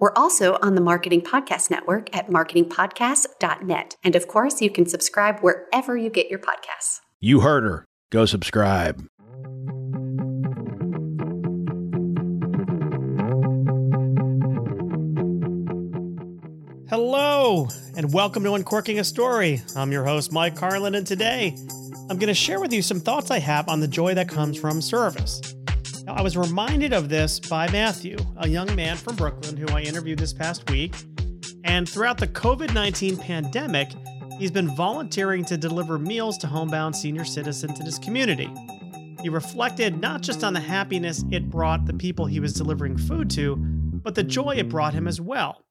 We're also on the Marketing Podcast Network at marketingpodcast.net. And of course, you can subscribe wherever you get your podcasts. You heard her. Go subscribe. Hello, and welcome to Uncorking a Story. I'm your host, Mike Carlin, and today I'm going to share with you some thoughts I have on the joy that comes from service. Now, I was reminded of this by Matthew, a young man from Brooklyn who I interviewed this past week. And throughout the COVID 19 pandemic, he's been volunteering to deliver meals to homebound senior citizens in his community. He reflected not just on the happiness it brought the people he was delivering food to, but the joy it brought him as well.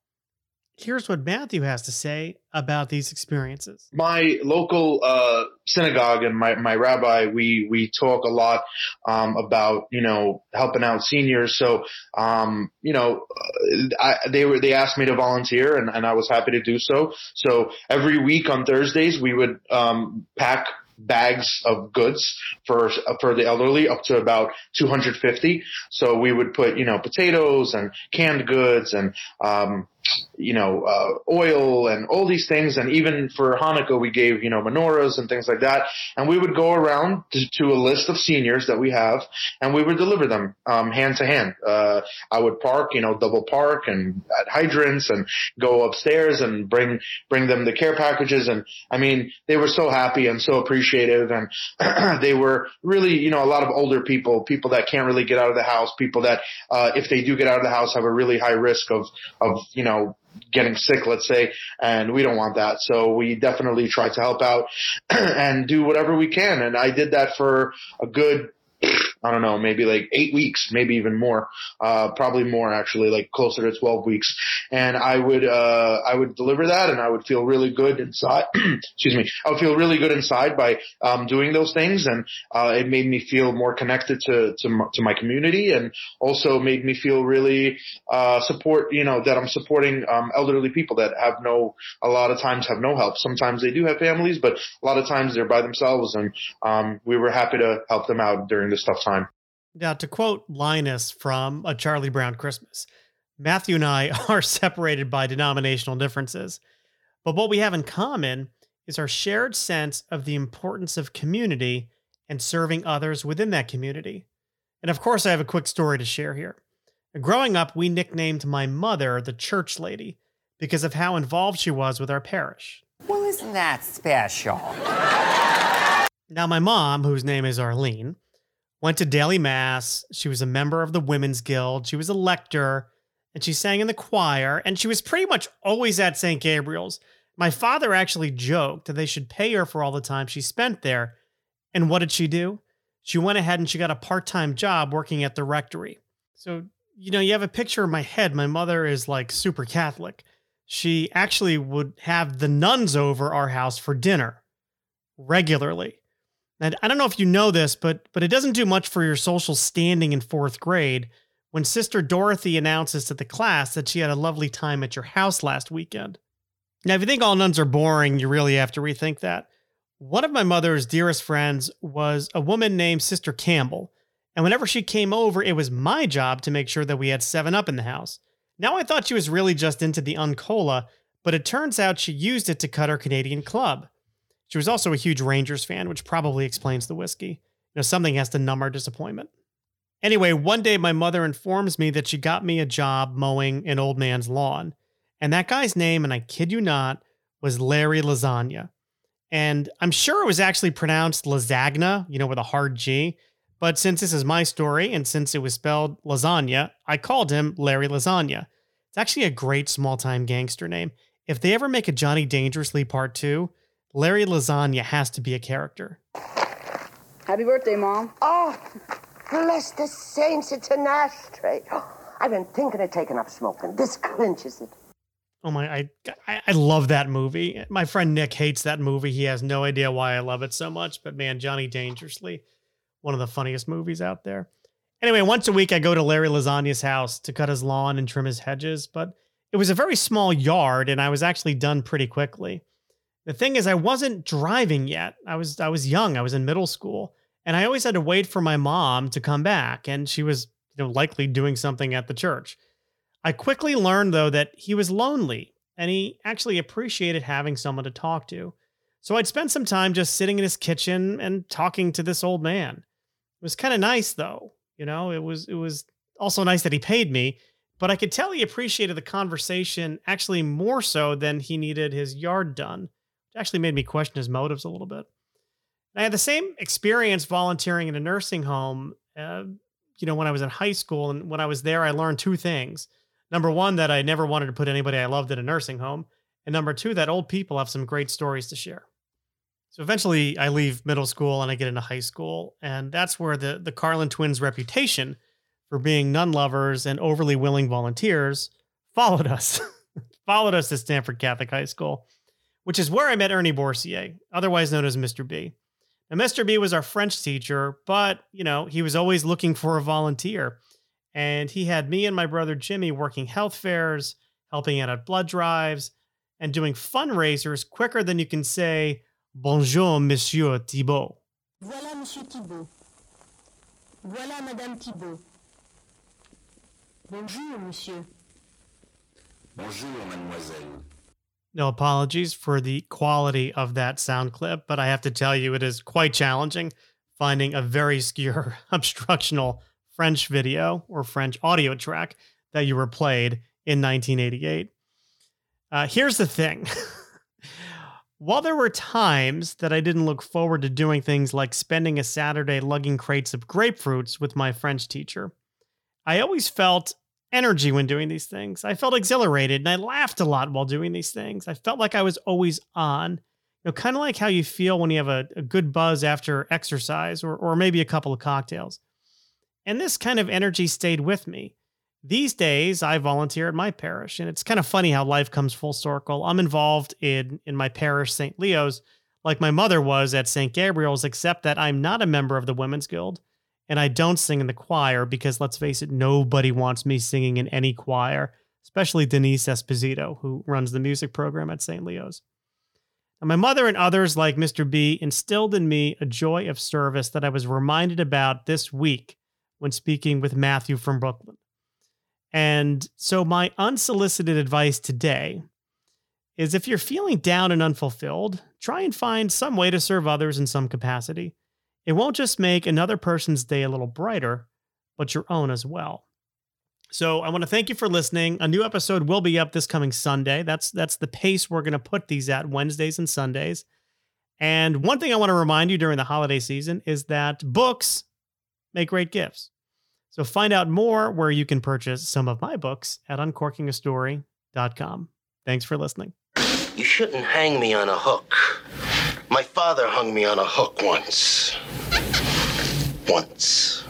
Here's what Matthew has to say about these experiences. My local uh, synagogue and my, my rabbi, we we talk a lot um, about you know helping out seniors. So um, you know, I, they were they asked me to volunteer, and, and I was happy to do so. So every week on Thursdays, we would um, pack bags of goods for for the elderly up to about 250 so we would put you know potatoes and canned goods and um you know, uh, oil and all these things. And even for Hanukkah, we gave, you know, menorahs and things like that. And we would go around to, to a list of seniors that we have and we would deliver them, um, hand to hand. Uh, I would park, you know, double park and at hydrants and go upstairs and bring, bring them the care packages. And I mean, they were so happy and so appreciative. And they were really, you know, a lot of older people, people that can't really get out of the house, people that, uh, if they do get out of the house have a really high risk of, of, you know, getting sick, let's say, and we don't want that. So we definitely try to help out and do whatever we can. And I did that for a good I don't know, maybe like eight weeks, maybe even more, uh, probably more actually, like closer to 12 weeks. And I would, uh, I would deliver that and I would feel really good inside. excuse me. I would feel really good inside by, um, doing those things. And, uh, it made me feel more connected to, to, to my community and also made me feel really, uh, support, you know, that I'm supporting, um, elderly people that have no, a lot of times have no help. Sometimes they do have families, but a lot of times they're by themselves. And, um, we were happy to help them out during this tough time. Now, to quote Linus from A Charlie Brown Christmas, Matthew and I are separated by denominational differences, but what we have in common is our shared sense of the importance of community and serving others within that community. And of course, I have a quick story to share here. Growing up, we nicknamed my mother the church lady because of how involved she was with our parish. Well, isn't that special? Now, my mom, whose name is Arlene, went to daily mass. She was a member of the Women's Guild. She was a lector and she sang in the choir. And she was pretty much always at St. Gabriel's. My father actually joked that they should pay her for all the time she spent there. And what did she do? She went ahead and she got a part time job working at the rectory. So, you know, you have a picture in my head. My mother is like super Catholic. She actually would have the nuns over our house for dinner regularly. And I don't know if you know this, but but it doesn't do much for your social standing in fourth grade when Sister Dorothy announces to the class that she had a lovely time at your house last weekend. Now, if you think all nuns are boring, you really have to rethink that. One of my mother's dearest friends was a woman named Sister Campbell. And whenever she came over, it was my job to make sure that we had 7 Up in the house. Now, I thought she was really just into the Uncola, but it turns out she used it to cut her Canadian club. She was also a huge Rangers fan, which probably explains the whiskey. You know, something has to numb our disappointment. Anyway, one day my mother informs me that she got me a job mowing an old man's lawn. And that guy's name, and I kid you not, was Larry Lasagna. And I'm sure it was actually pronounced lasagna, you know, with a hard G. But since this is my story and since it was spelled lasagna, I called him Larry Lasagna. It's actually a great small time gangster name. If they ever make a Johnny Dangerously Part 2, Larry Lasagna has to be a character. Happy birthday, Mom. Oh, bless the saints, it's an ashtray. Oh, I've been thinking of taking up smoking. This clinches it. Oh my, I, I I love that movie. My friend Nick hates that movie. He has no idea why I love it so much, but man, Johnny Dangerously, one of the funniest movies out there. Anyway, once a week I go to Larry Lasagna's house to cut his lawn and trim his hedges, but it was a very small yard and I was actually done pretty quickly. The thing is I wasn't driving yet. I was I was young. I was in middle school, and I always had to wait for my mom to come back and she was, you know, likely doing something at the church. I quickly learned, though, that he was lonely and he actually appreciated having someone to talk to. So I'd spend some time just sitting in his kitchen and talking to this old man. It was kind of nice, though. You know, it was it was also nice that he paid me, but I could tell he appreciated the conversation actually more so than he needed his yard done. It actually made me question his motives a little bit. I had the same experience volunteering in a nursing home. Uh, you know, when I was in high school, and when I was there, I learned two things number one, that I never wanted to put anybody I loved in a nursing home. And number two, that old people have some great stories to share. So eventually I leave middle school and I get into high school. And that's where the, the Carlin twins' reputation for being nun lovers and overly willing volunteers followed us, followed us to Stamford Catholic High School, which is where I met Ernie Borsier, otherwise known as Mr. B. Now, Mr. B was our French teacher, but, you know, he was always looking for a volunteer. And he had me and my brother Jimmy working health fairs, helping out at blood drives, and doing fundraisers quicker than you can say, Bonjour, Monsieur Thibault. Voilà Monsieur Thibault. Voilà Madame Thibault. Bonjour, Monsieur. Bonjour, Mademoiselle. No apologies for the quality of that sound clip, but I have to tell you, it is quite challenging finding a very obscure obstructional French video or French audio track that you were played in 1988. Uh, here's the thing. While there were times that I didn't look forward to doing things like spending a Saturday lugging crates of grapefruits with my French teacher, I always felt energy when doing these things. I felt exhilarated and I laughed a lot while doing these things. I felt like I was always on. You know, kind of like how you feel when you have a, a good buzz after exercise or, or maybe a couple of cocktails. And this kind of energy stayed with me. These days, I volunteer at my parish, and it's kind of funny how life comes full circle. I'm involved in, in my parish, St. Leo's, like my mother was at St. Gabriel's, except that I'm not a member of the Women's Guild, and I don't sing in the choir because, let's face it, nobody wants me singing in any choir, especially Denise Esposito, who runs the music program at St. Leo's. And my mother and others, like Mr. B, instilled in me a joy of service that I was reminded about this week when speaking with Matthew from Brooklyn. And so, my unsolicited advice today is if you're feeling down and unfulfilled, try and find some way to serve others in some capacity. It won't just make another person's day a little brighter, but your own as well. So I want to thank you for listening. A new episode will be up this coming Sunday. That's that's the pace we're going to put these at Wednesdays and Sundays. And one thing I want to remind you during the holiday season is that books make great gifts. So find out more where you can purchase some of my books at uncorkingastory.com. Thanks for listening. You shouldn't hang me on a hook. My father hung me on a hook once. Once.